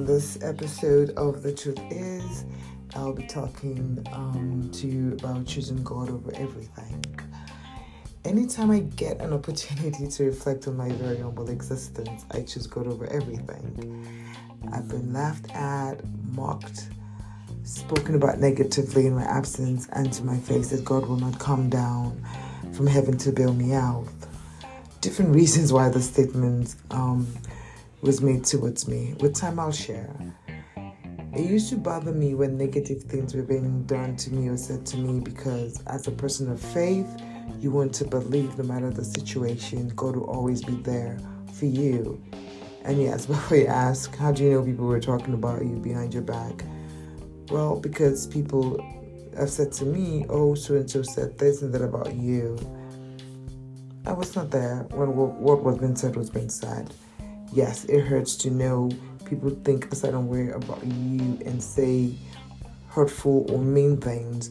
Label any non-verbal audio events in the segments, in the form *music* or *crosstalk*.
on this episode of The Truth Is, I'll be talking um, to you about choosing God over everything. Anytime I get an opportunity to reflect on my very humble existence, I choose God over everything. I've been laughed at, mocked, spoken about negatively in my absence, and to my face that God will not come down from heaven to bail me out. Different reasons why the statement um, was made towards me. With time, I'll share. It used to bother me when negative things were being done to me or said to me because, as a person of faith, you want to believe no matter the situation, God will always be there for you. And yes, *laughs* before you ask, how do you know people were talking about you behind your back? Well, because people have said to me, oh, so and so said this and that about you. I was not there when what was being said was being said yes, it hurts to know people think a certain way about you and say hurtful or mean things.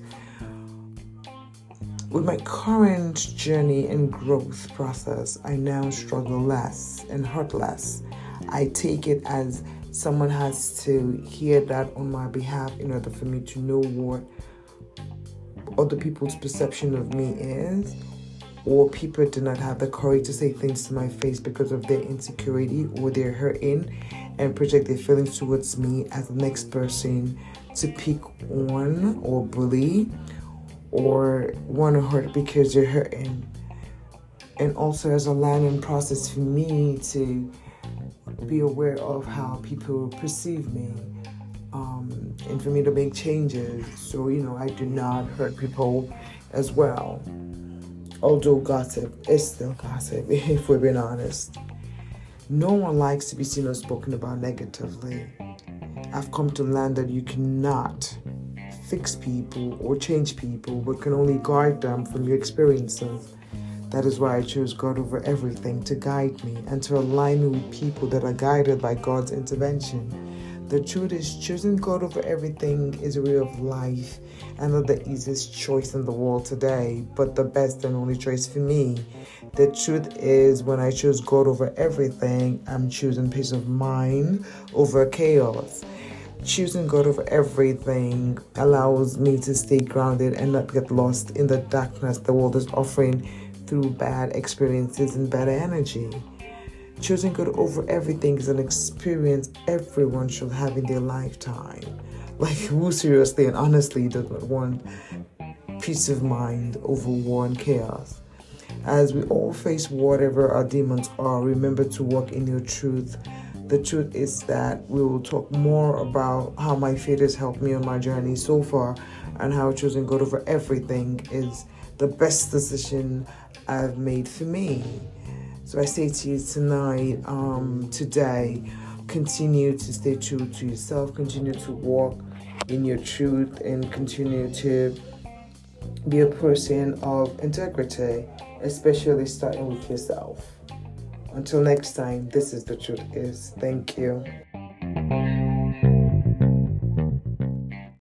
With my current journey and growth process, I now struggle less and hurt less. I take it as someone has to hear that on my behalf in order for me to know what other people's perception of me is or people do not have the courage to say things to my face because of their insecurity or their hurting and project their feelings towards me as the next person to pick on or bully or want to hurt because they're hurting. And also as a learning process for me to be aware of how people perceive me um, and for me to make changes so you know I do not hurt people as well although gossip is still gossip, *laughs* if we're being honest. No one likes to be seen or spoken about negatively. I've come to learn that you cannot fix people or change people, but can only guide them from your experiences. That is why I chose God over everything to guide me and to align me with people that are guided by God's intervention. The truth is, choosing God over everything is a way of life and not the easiest choice in the world today, but the best and only choice for me. The truth is, when I choose God over everything, I'm choosing peace of mind over chaos. Choosing God over everything allows me to stay grounded and not get lost in the darkness the world is offering through bad experiences and bad energy. Choosing God over everything is an experience everyone should have in their lifetime. *laughs* Like, who seriously and honestly does not want peace of mind over war and chaos? As we all face whatever our demons are, remember to walk in your truth. The truth is that we will talk more about how my faith has helped me on my journey so far and how choosing God over everything is the best decision I've made for me. So I say to you tonight, um, today, continue to stay true to yourself, continue to walk in your truth, and continue to be a person of integrity, especially starting with yourself. Until next time, this is the truth is. Thank you.